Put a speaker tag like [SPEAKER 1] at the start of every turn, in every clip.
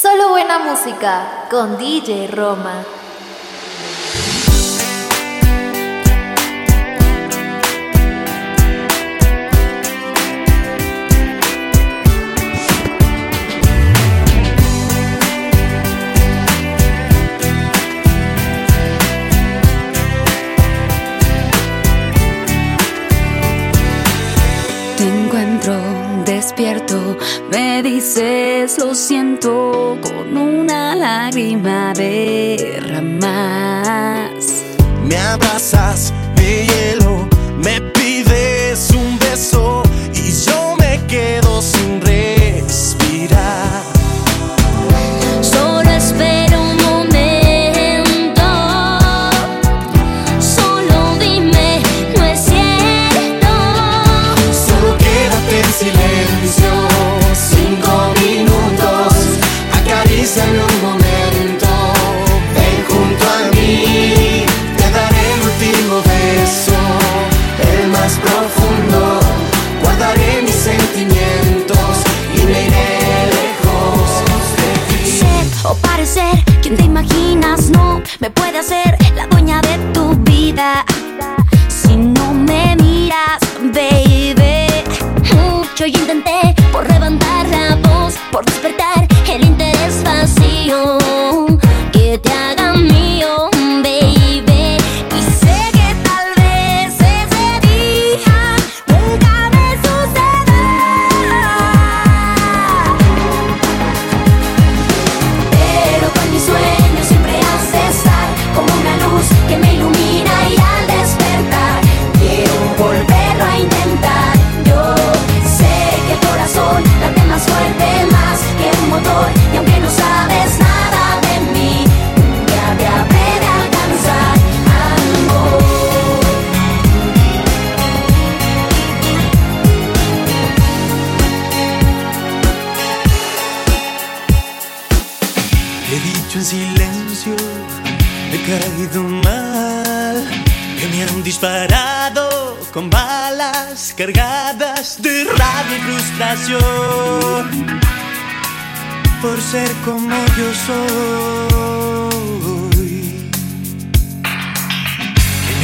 [SPEAKER 1] Solo buena música con DJ Roma.
[SPEAKER 2] Te encuentro despierto, me
[SPEAKER 3] dices lo primavera más.
[SPEAKER 2] Me abrazas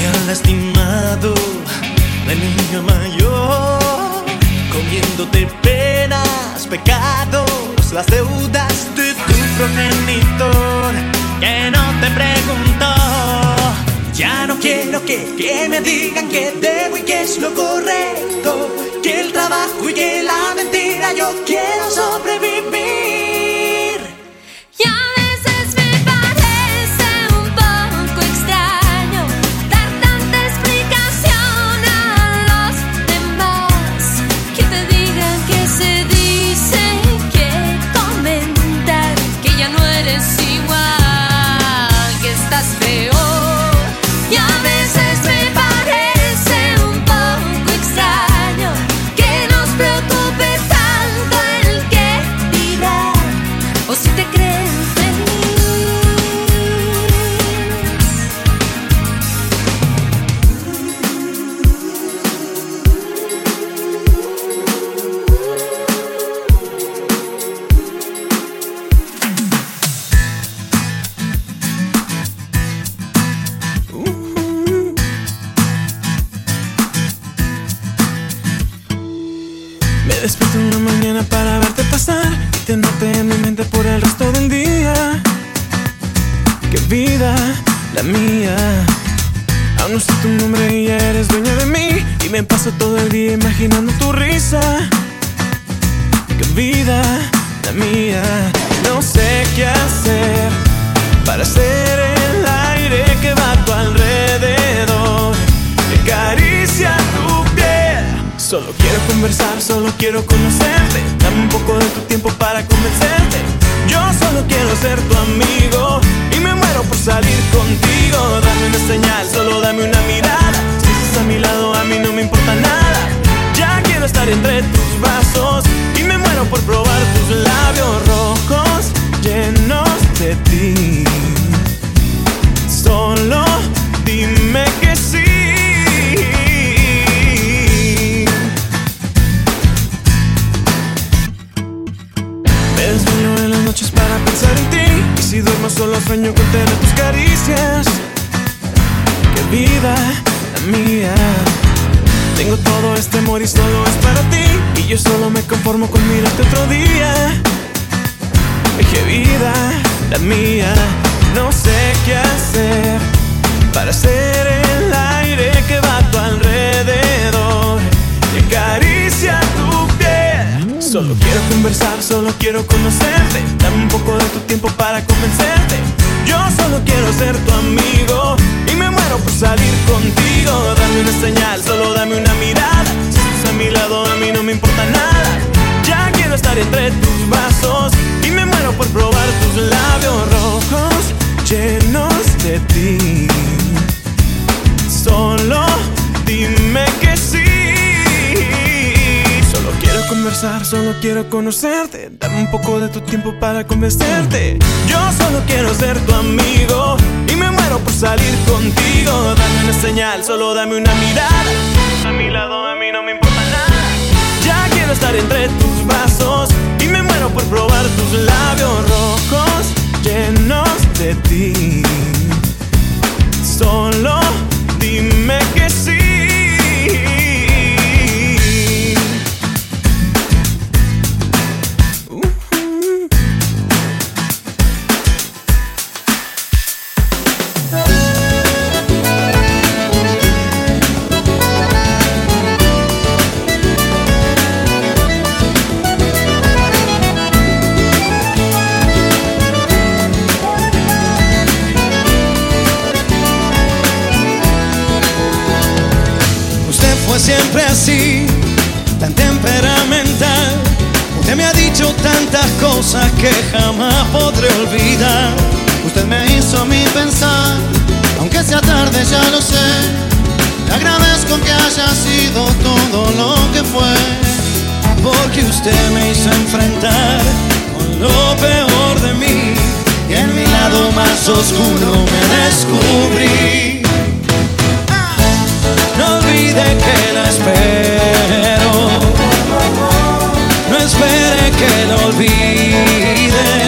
[SPEAKER 2] ha lastimado la niña mayor, comiéndote penas, pecados, las deudas de tu progenitor, que no te preguntó. Ya no quiero que, que me digan que debo y que es lo correcto, que el trabajo y que la mentira yo quiero solo. Qué vida la mía. No sé qué hacer para ser el aire que va a tu alrededor y acaricia tu piel. Solo quiero conversar, solo quiero conocerte. Dame un poco de tu tiempo para convencerte. Yo solo quiero ser tu amigo y me muero por salir contigo. Dame una señal, solo dame una mirada. Si estás a mi lado, a mí no me importa nada. Ya quiero estar entre tus brazos por probar tus labios rojos llenos de ti. Solo dime que sí. Solo quiero conversar, solo quiero conocerte. Dame un poco de tu tiempo para convencerte. Yo solo quiero ser tu amigo y me muero por salir contigo. Dame una señal, solo dame una mirada. A mi lado, a mí no me importa nada. Ya quiero estar entre tus brazos probar tus labios rojos llenos de ti. Solo dime que sí.
[SPEAKER 4] Que jamás podré olvidar. Usted me hizo mí pensar, aunque sea tarde ya lo sé. Le agradezco que haya sido todo lo que fue, porque usted me hizo enfrentar con lo peor de mí. Y en mi lado más oscuro me descubrí. No olvide que la espero. Espere que lo olvide.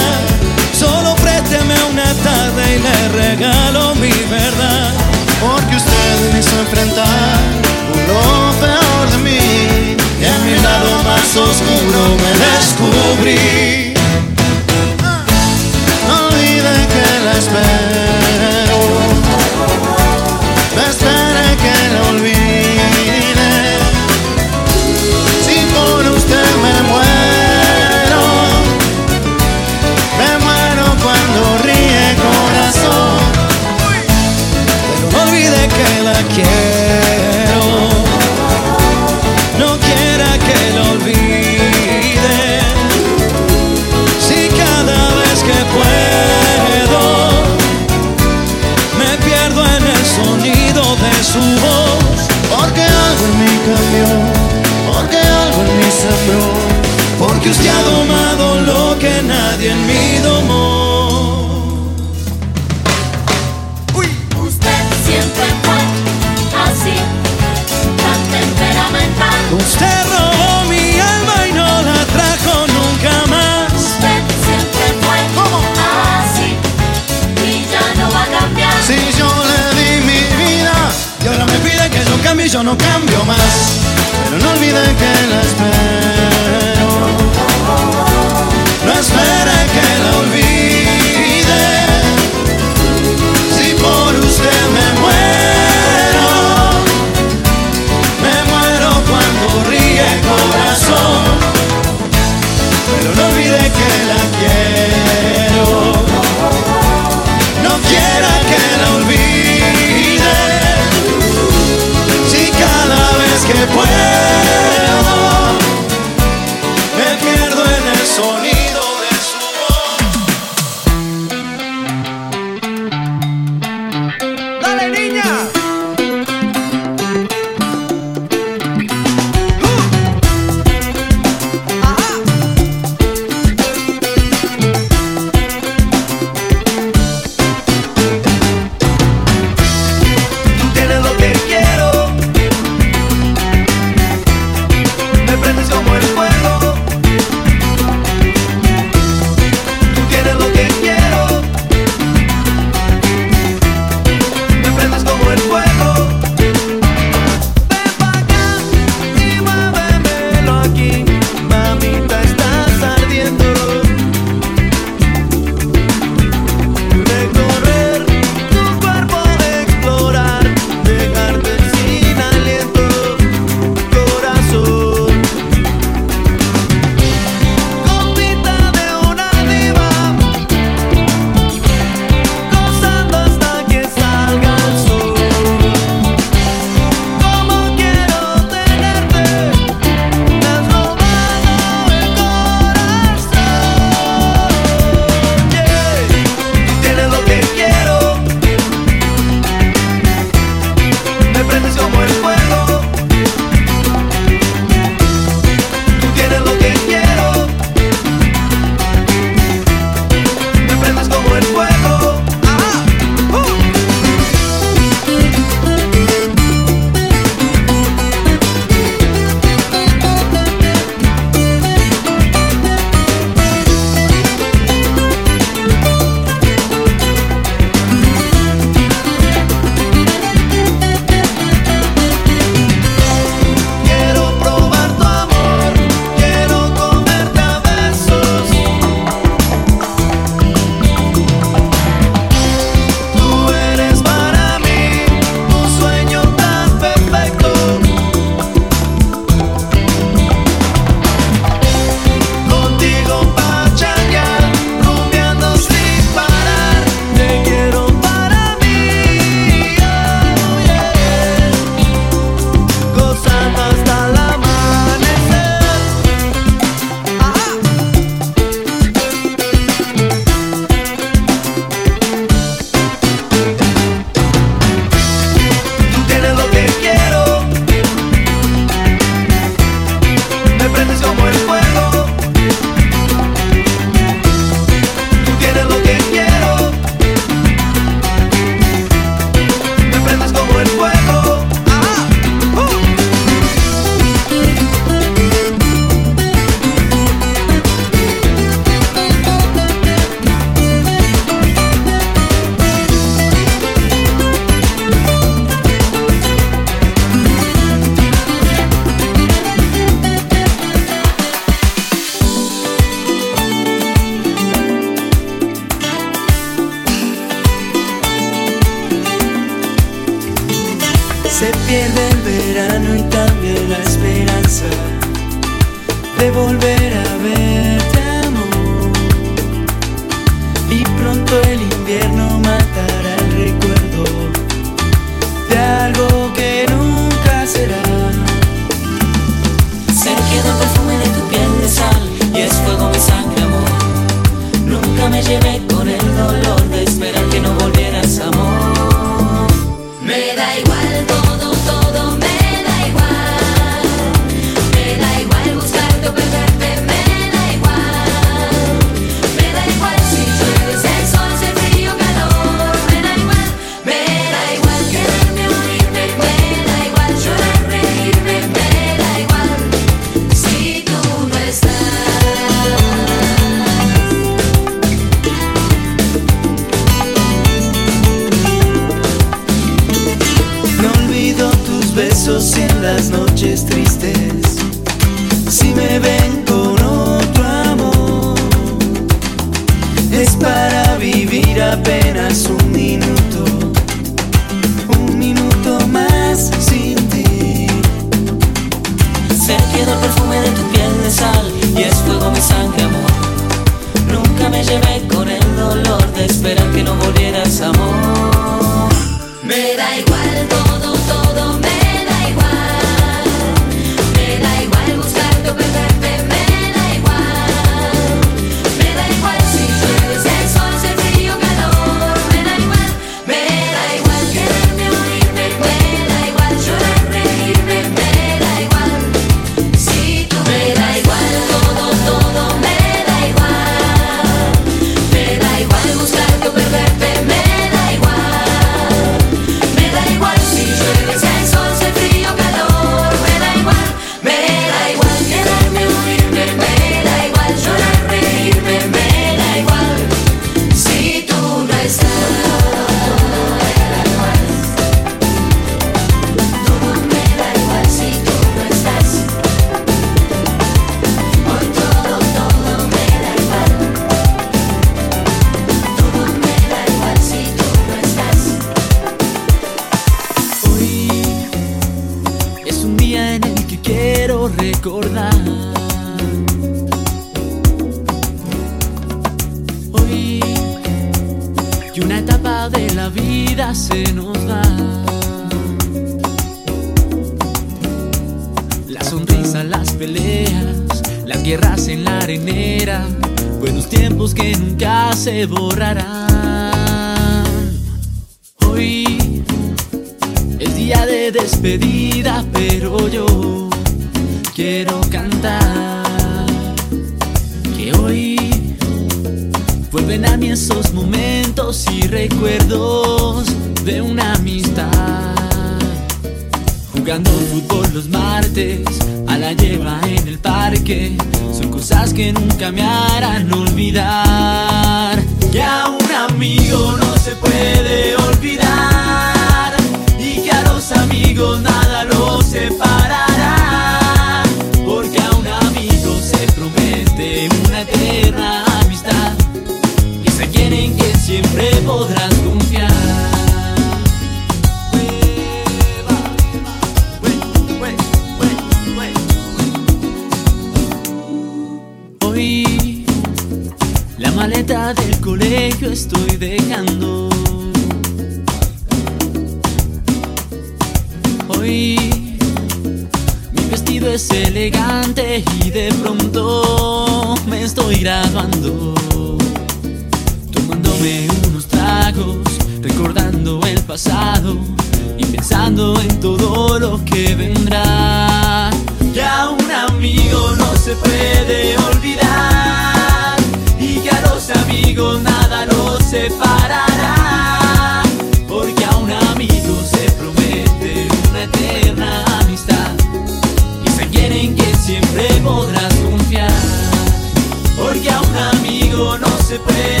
[SPEAKER 5] Se
[SPEAKER 6] puede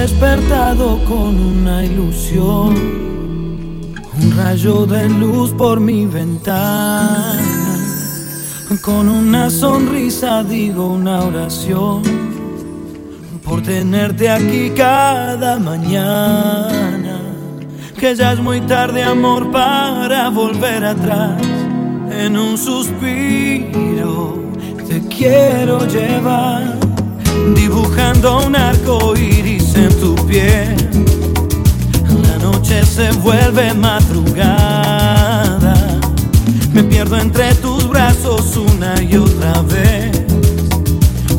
[SPEAKER 4] despertado con una ilusión, un rayo de luz por mi ventana. Con una sonrisa digo una oración por tenerte aquí cada mañana. Que ya es muy tarde, amor, para volver atrás. En un suspiro te quiero llevar dibujando un arco iris en tu piel. La noche se vuelve madrugada. Me pierdo entre tus brazos una y otra vez.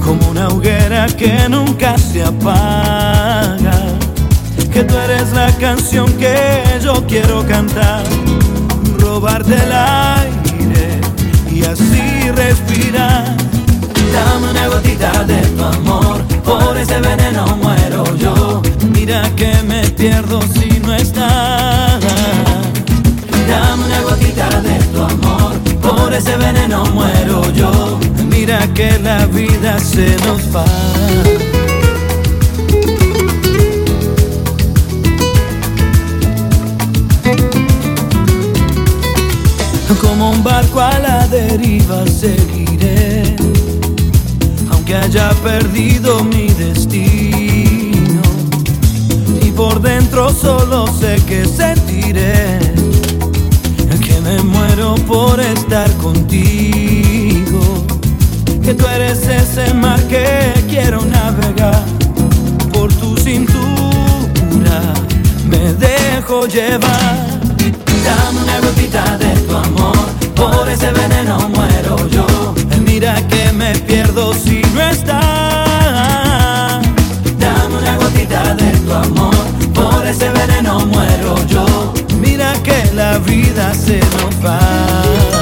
[SPEAKER 4] Como una hoguera que nunca se apaga. Que tú eres la canción que yo quiero cantar. Robarte el aire y así respirar. Dame una gotita de tu amor, por ese veneno muero yo. Mira que me pierdo si no estás. Dame una gotita de tu amor, por ese veneno muero yo. Mira que la vida se nos va. Como un barco a la deriva seguiré aunque haya perdido mi destino. Y por dentro solo sé que sentiré que me muero por estar contigo. Que tú eres ese mar que quiero navegar por tu cintura. Me dejo llevar. Dame una gotita de tu amor, por ese veneno muero yo. Mira que me pierdo si no estás. Dame una gotita de tu amor, por ese veneno muero yo. Mira que la vida se nos va.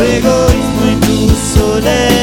[SPEAKER 5] Tu
[SPEAKER 7] egoísmo y tu soledad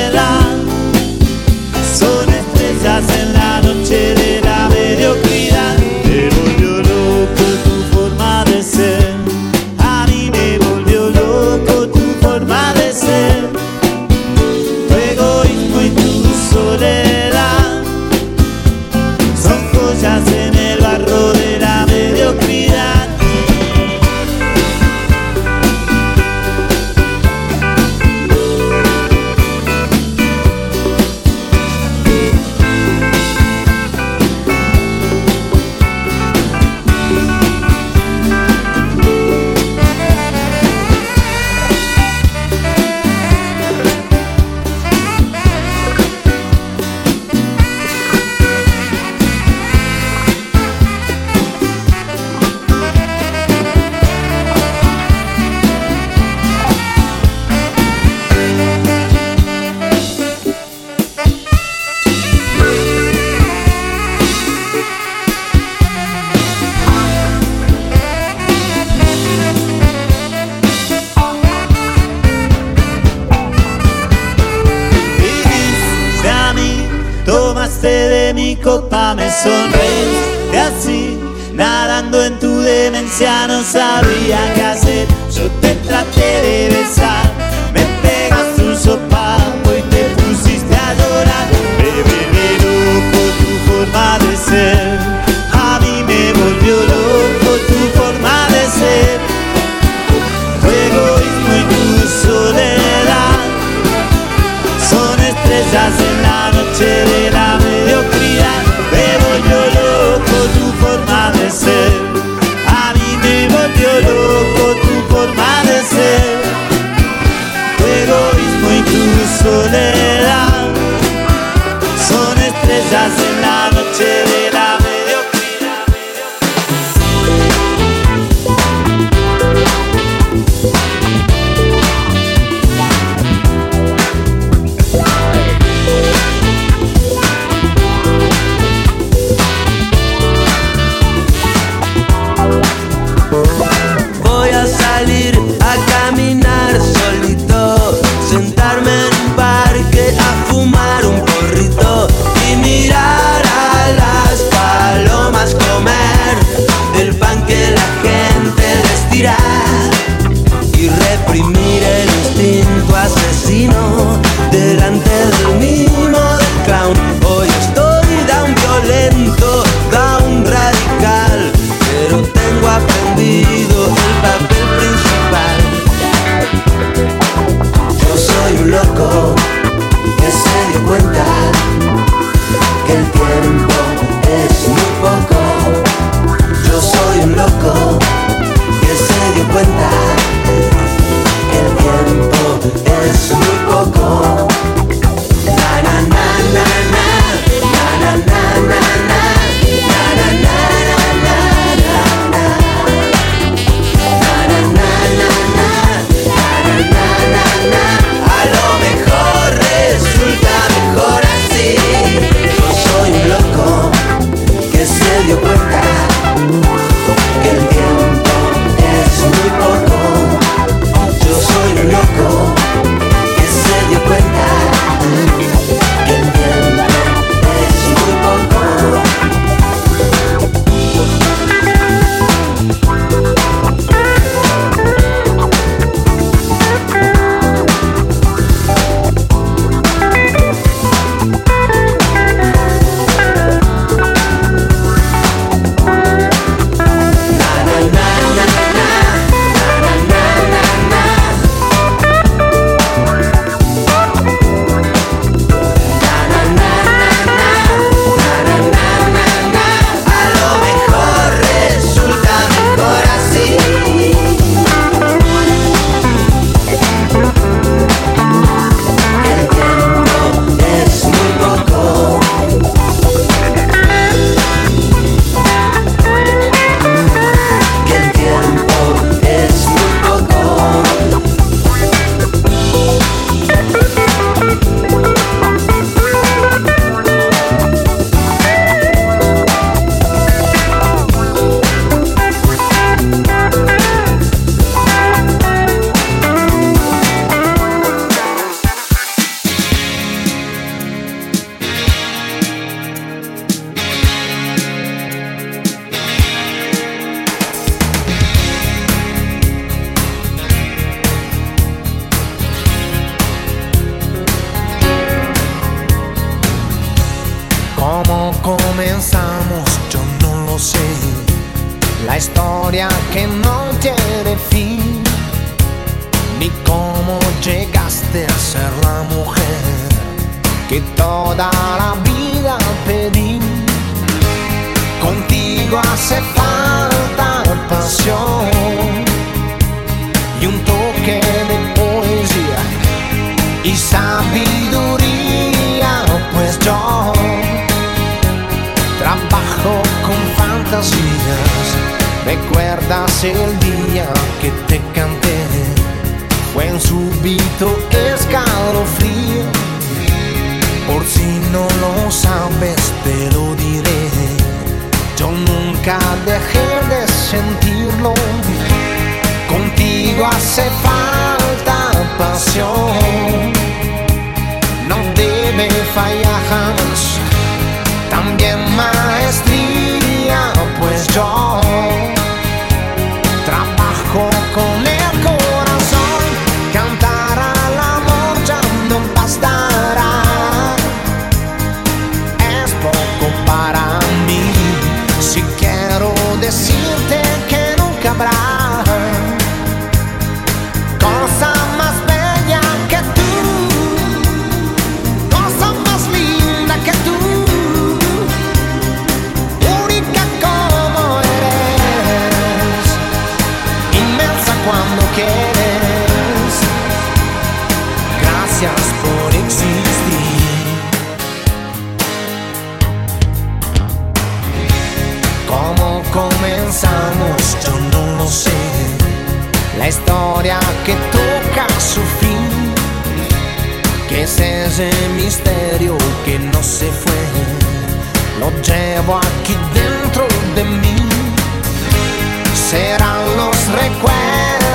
[SPEAKER 7] La
[SPEAKER 8] historia que no tiene fin, ni cómo llegaste a ser la mujer que toda la vida pedí. Contigo hace falta pasión y un toque de poesía y sabiduría, pues yo trabajo con fantasías. ¿Recuerdas el día que te canté? Fue un súbito escalofrío. Por si no lo sabes, te lo diré. Yo nunca dejé de sentirlo. Contigo hace falta pasión. No debe fallar. También maestría, es ese misterio que no se fue, lo llevo aquí dentro de mí. Serán los recuerdos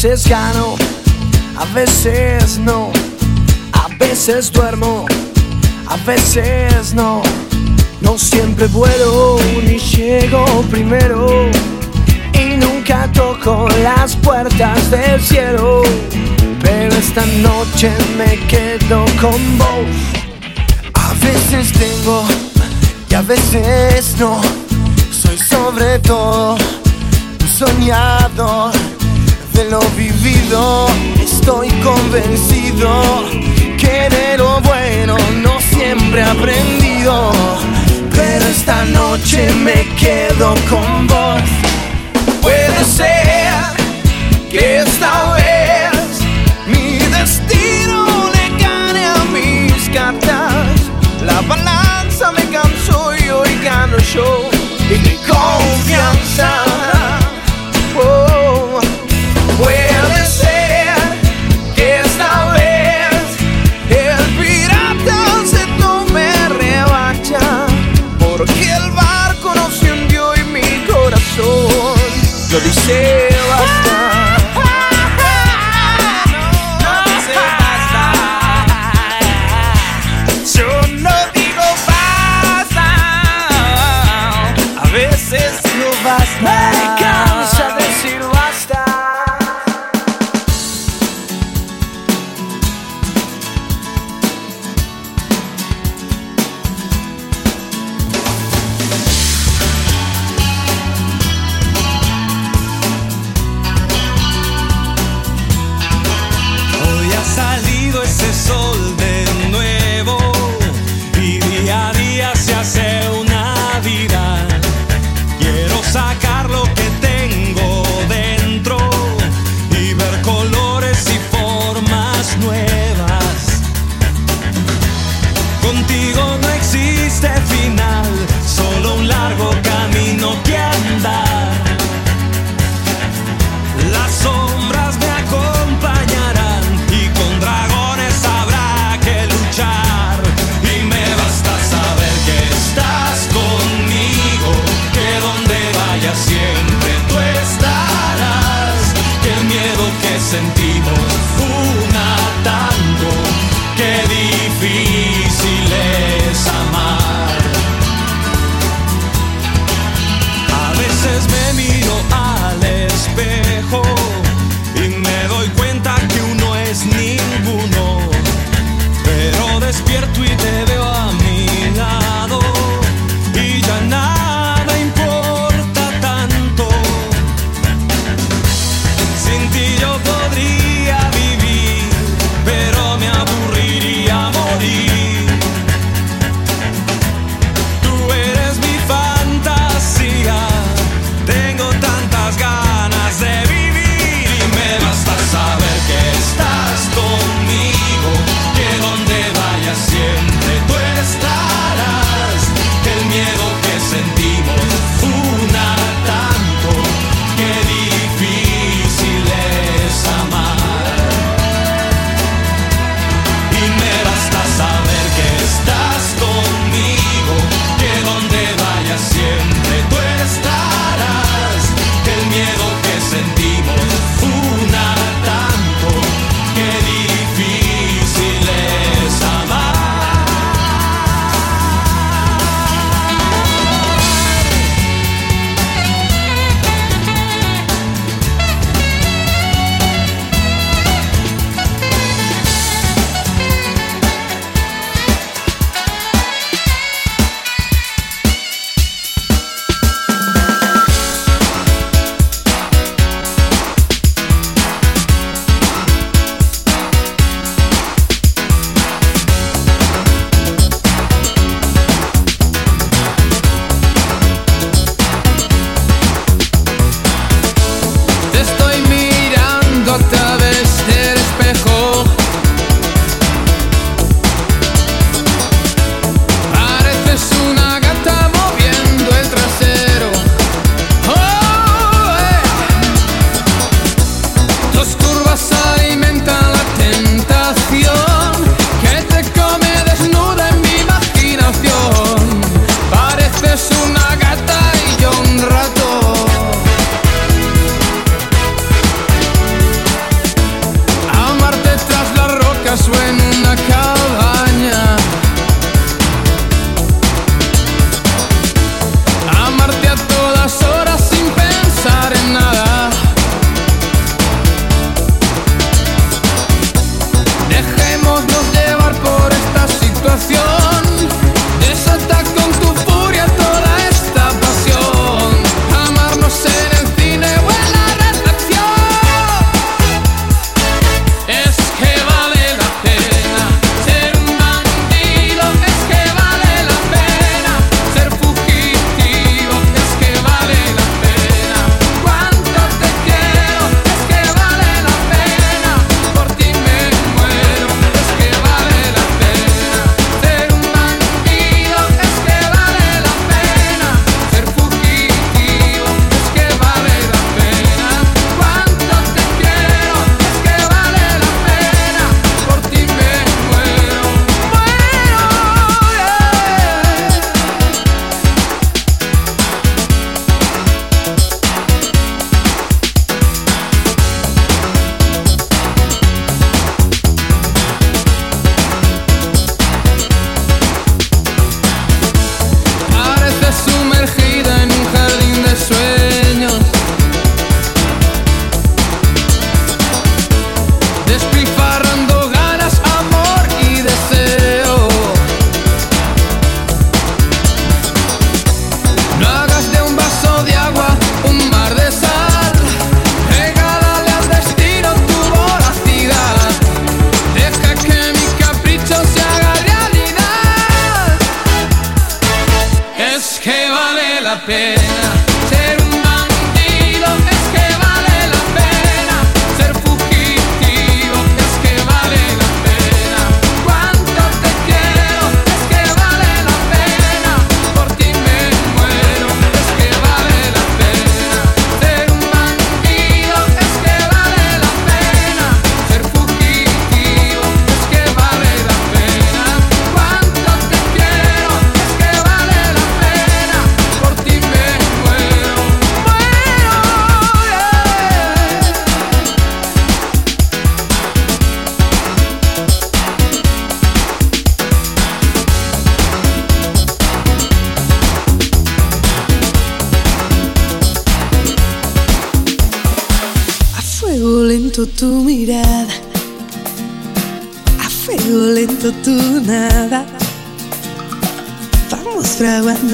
[SPEAKER 9] veces gano, a veces no, a veces duermo, a veces no. No siempre vuelo ni llego primero y nunca toco las puertas del cielo. Pero esta noche me quedo con vos. A veces tengo y a veces no. Soy sobre todo un soñador de lo vivido. Estoy convencido que de lo bueno no siempre he aprendido. Pero esta noche me quedo con vos. Puede ser que esta vez mi destino le gane a mis cartas. La balanza me cansó y hoy gano yo. Y mi confianza. Lo dice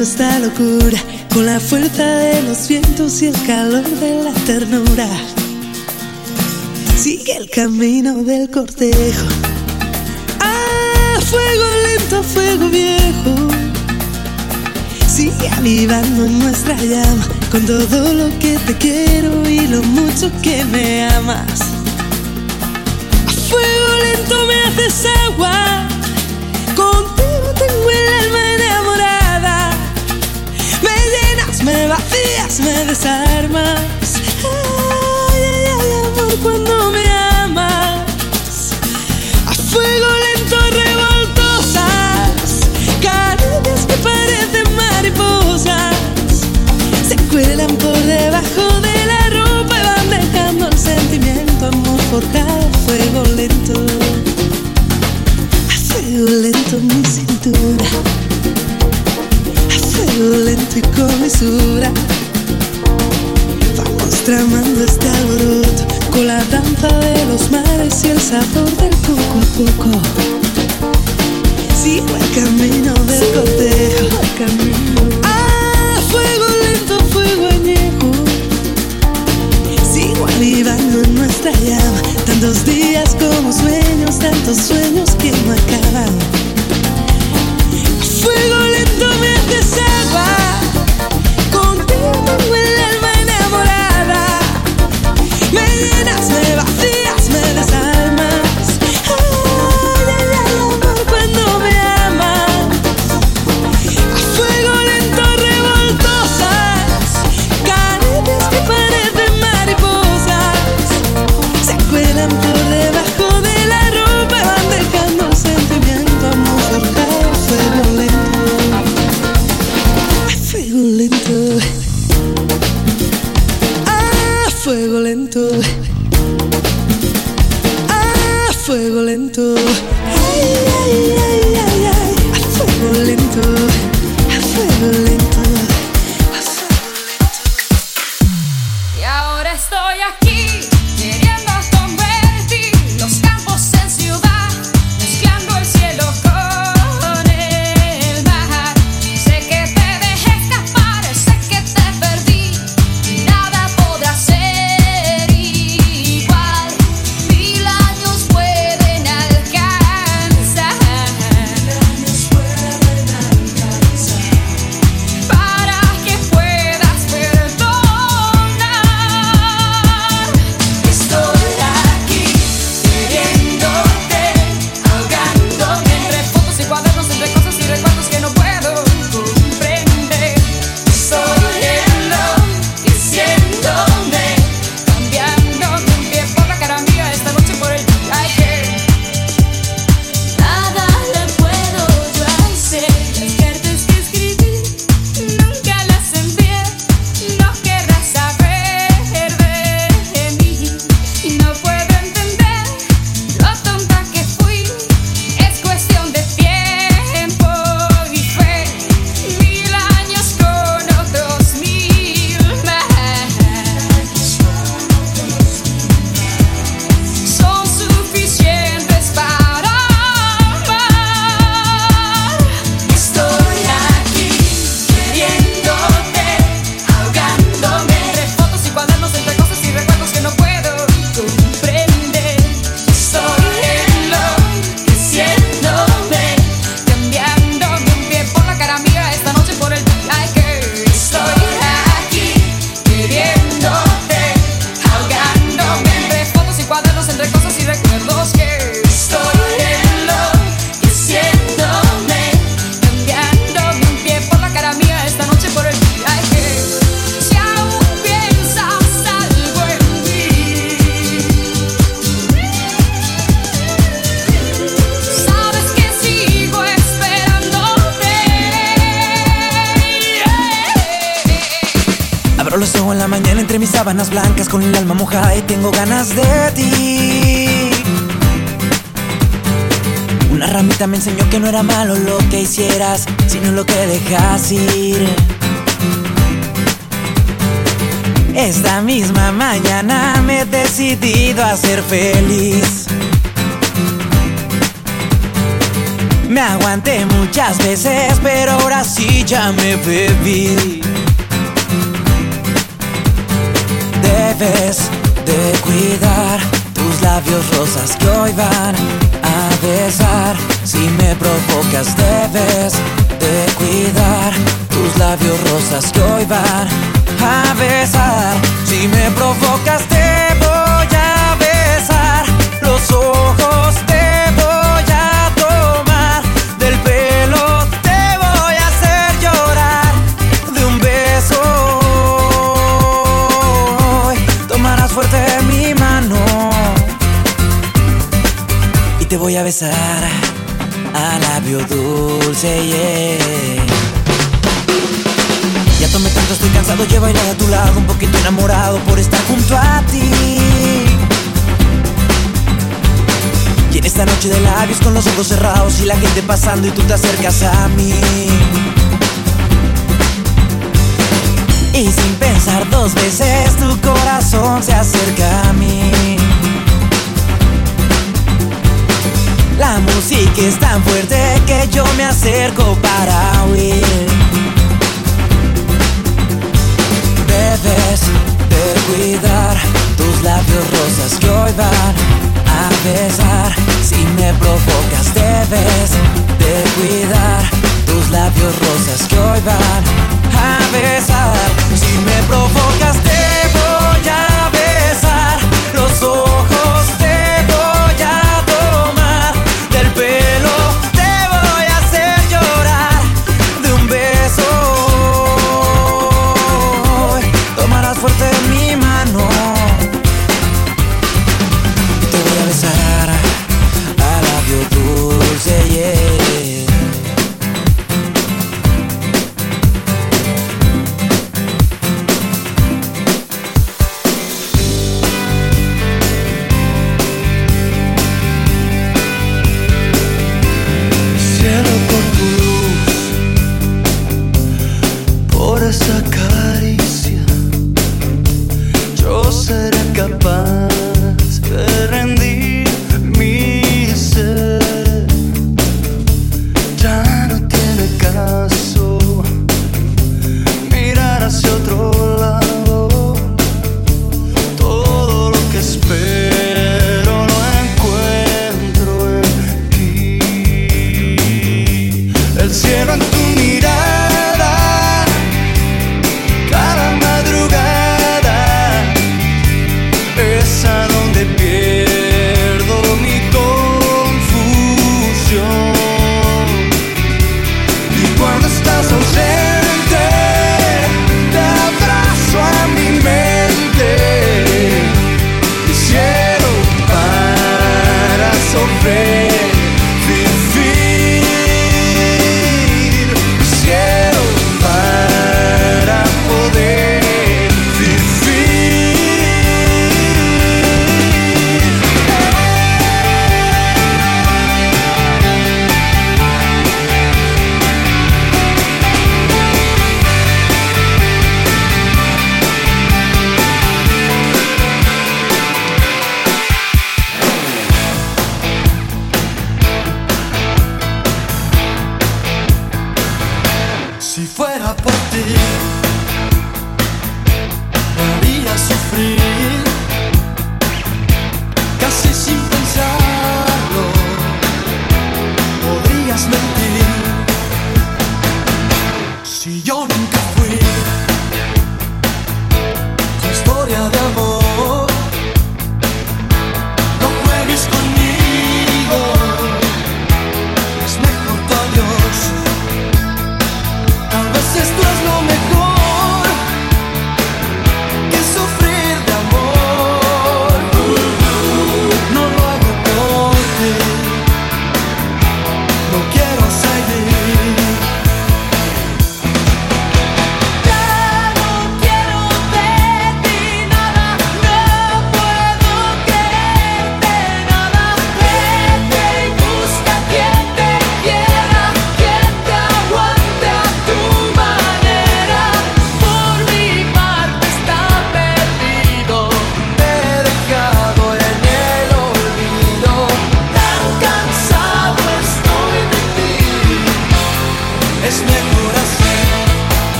[SPEAKER 10] esta locura con la fuerza de los vientos y el calor de la ternura. Sigue el camino del cortejo. A fuego lento, fuego viejo. Sigue avivando nuestra llama con todo lo que te quiero y lo mucho que me amas. A fuego lento me haces agua, me vacías, me desarmas. Ay, ay, ay, amor, cuando me amas. A fuego lento revoltosas, caricias que parecen mariposas. Se cuelan por debajo de la ropa y van dejando el sentimiento, amor forjado fuego lento. A fuego lento mi cintura, lento y con mesura. Vamos tramando este alboroto con la danza de los mares y el sabor del poco a poco. Sigo el camino del cortejo. Ah, fuego lento, fuego añejo. Sigo avivando en nuestra llama. Tantos días como sueños, tantos sueños que no acaban. Llenas, me vacías,
[SPEAKER 11] alma mojada y tengo ganas de ti. Una ramita me enseñó que no era malo lo que hicieras, sino lo que dejas ir. Esta misma mañana me he decidido a ser feliz. Me aguanté muchas veces, pero ahora sí ya me bebí. Debes de cuidar tus labios rosas que hoy van a besar. Si me provocas, debes de cuidar tus labios rosas que hoy van a besar. Si me provocas, te voy a besar a labio dulce, yeah. Ya tomé tanto, estoy cansado, llevo bailar a tu lado, un poquito enamorado por estar junto a ti. Y en esta noche de labios con los ojos cerrados y la gente pasando y tú te acercas a mí. Y sin pensar dos veces tu corazón se acerca a mí. La música es tan fuerte que yo me acerco para huir. Debes de cuidar tus labios rosas que hoy van a besar. Si me provocas, debes de cuidar tus labios rosas que hoy van a besar. Si me provocas,
[SPEAKER 12] just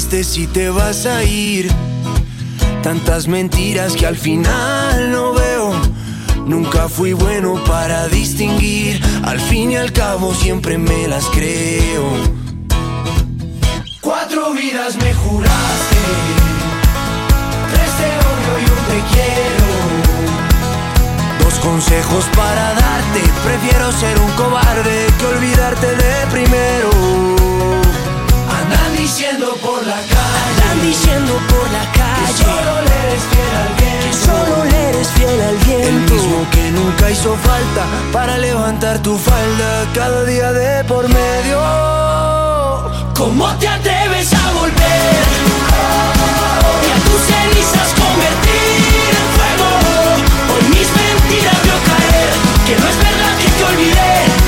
[SPEAKER 12] si te
[SPEAKER 13] vas a ir? Tantas mentiras que al final no veo. Nunca fui bueno para distinguir. Al fin y al cabo siempre me las creo. Cuatro vidas me juraste. Tres te odio y un te quiero. Dos consejos para darte. Prefiero ser un cobarde que olvidarte de primero. Diciendo por la calle. Andan diciendo por la calle. Que solo le eres fiel al viento. Que solo le eres fiel al viento. El mismo que nunca hizo falta para levantar tu falda cada día de por medio. ¿Cómo te atreves a volver? Y a tus cenizas convertir en fuego. Hoy mis mentiras veo caer, que no es verdad que te olvidé.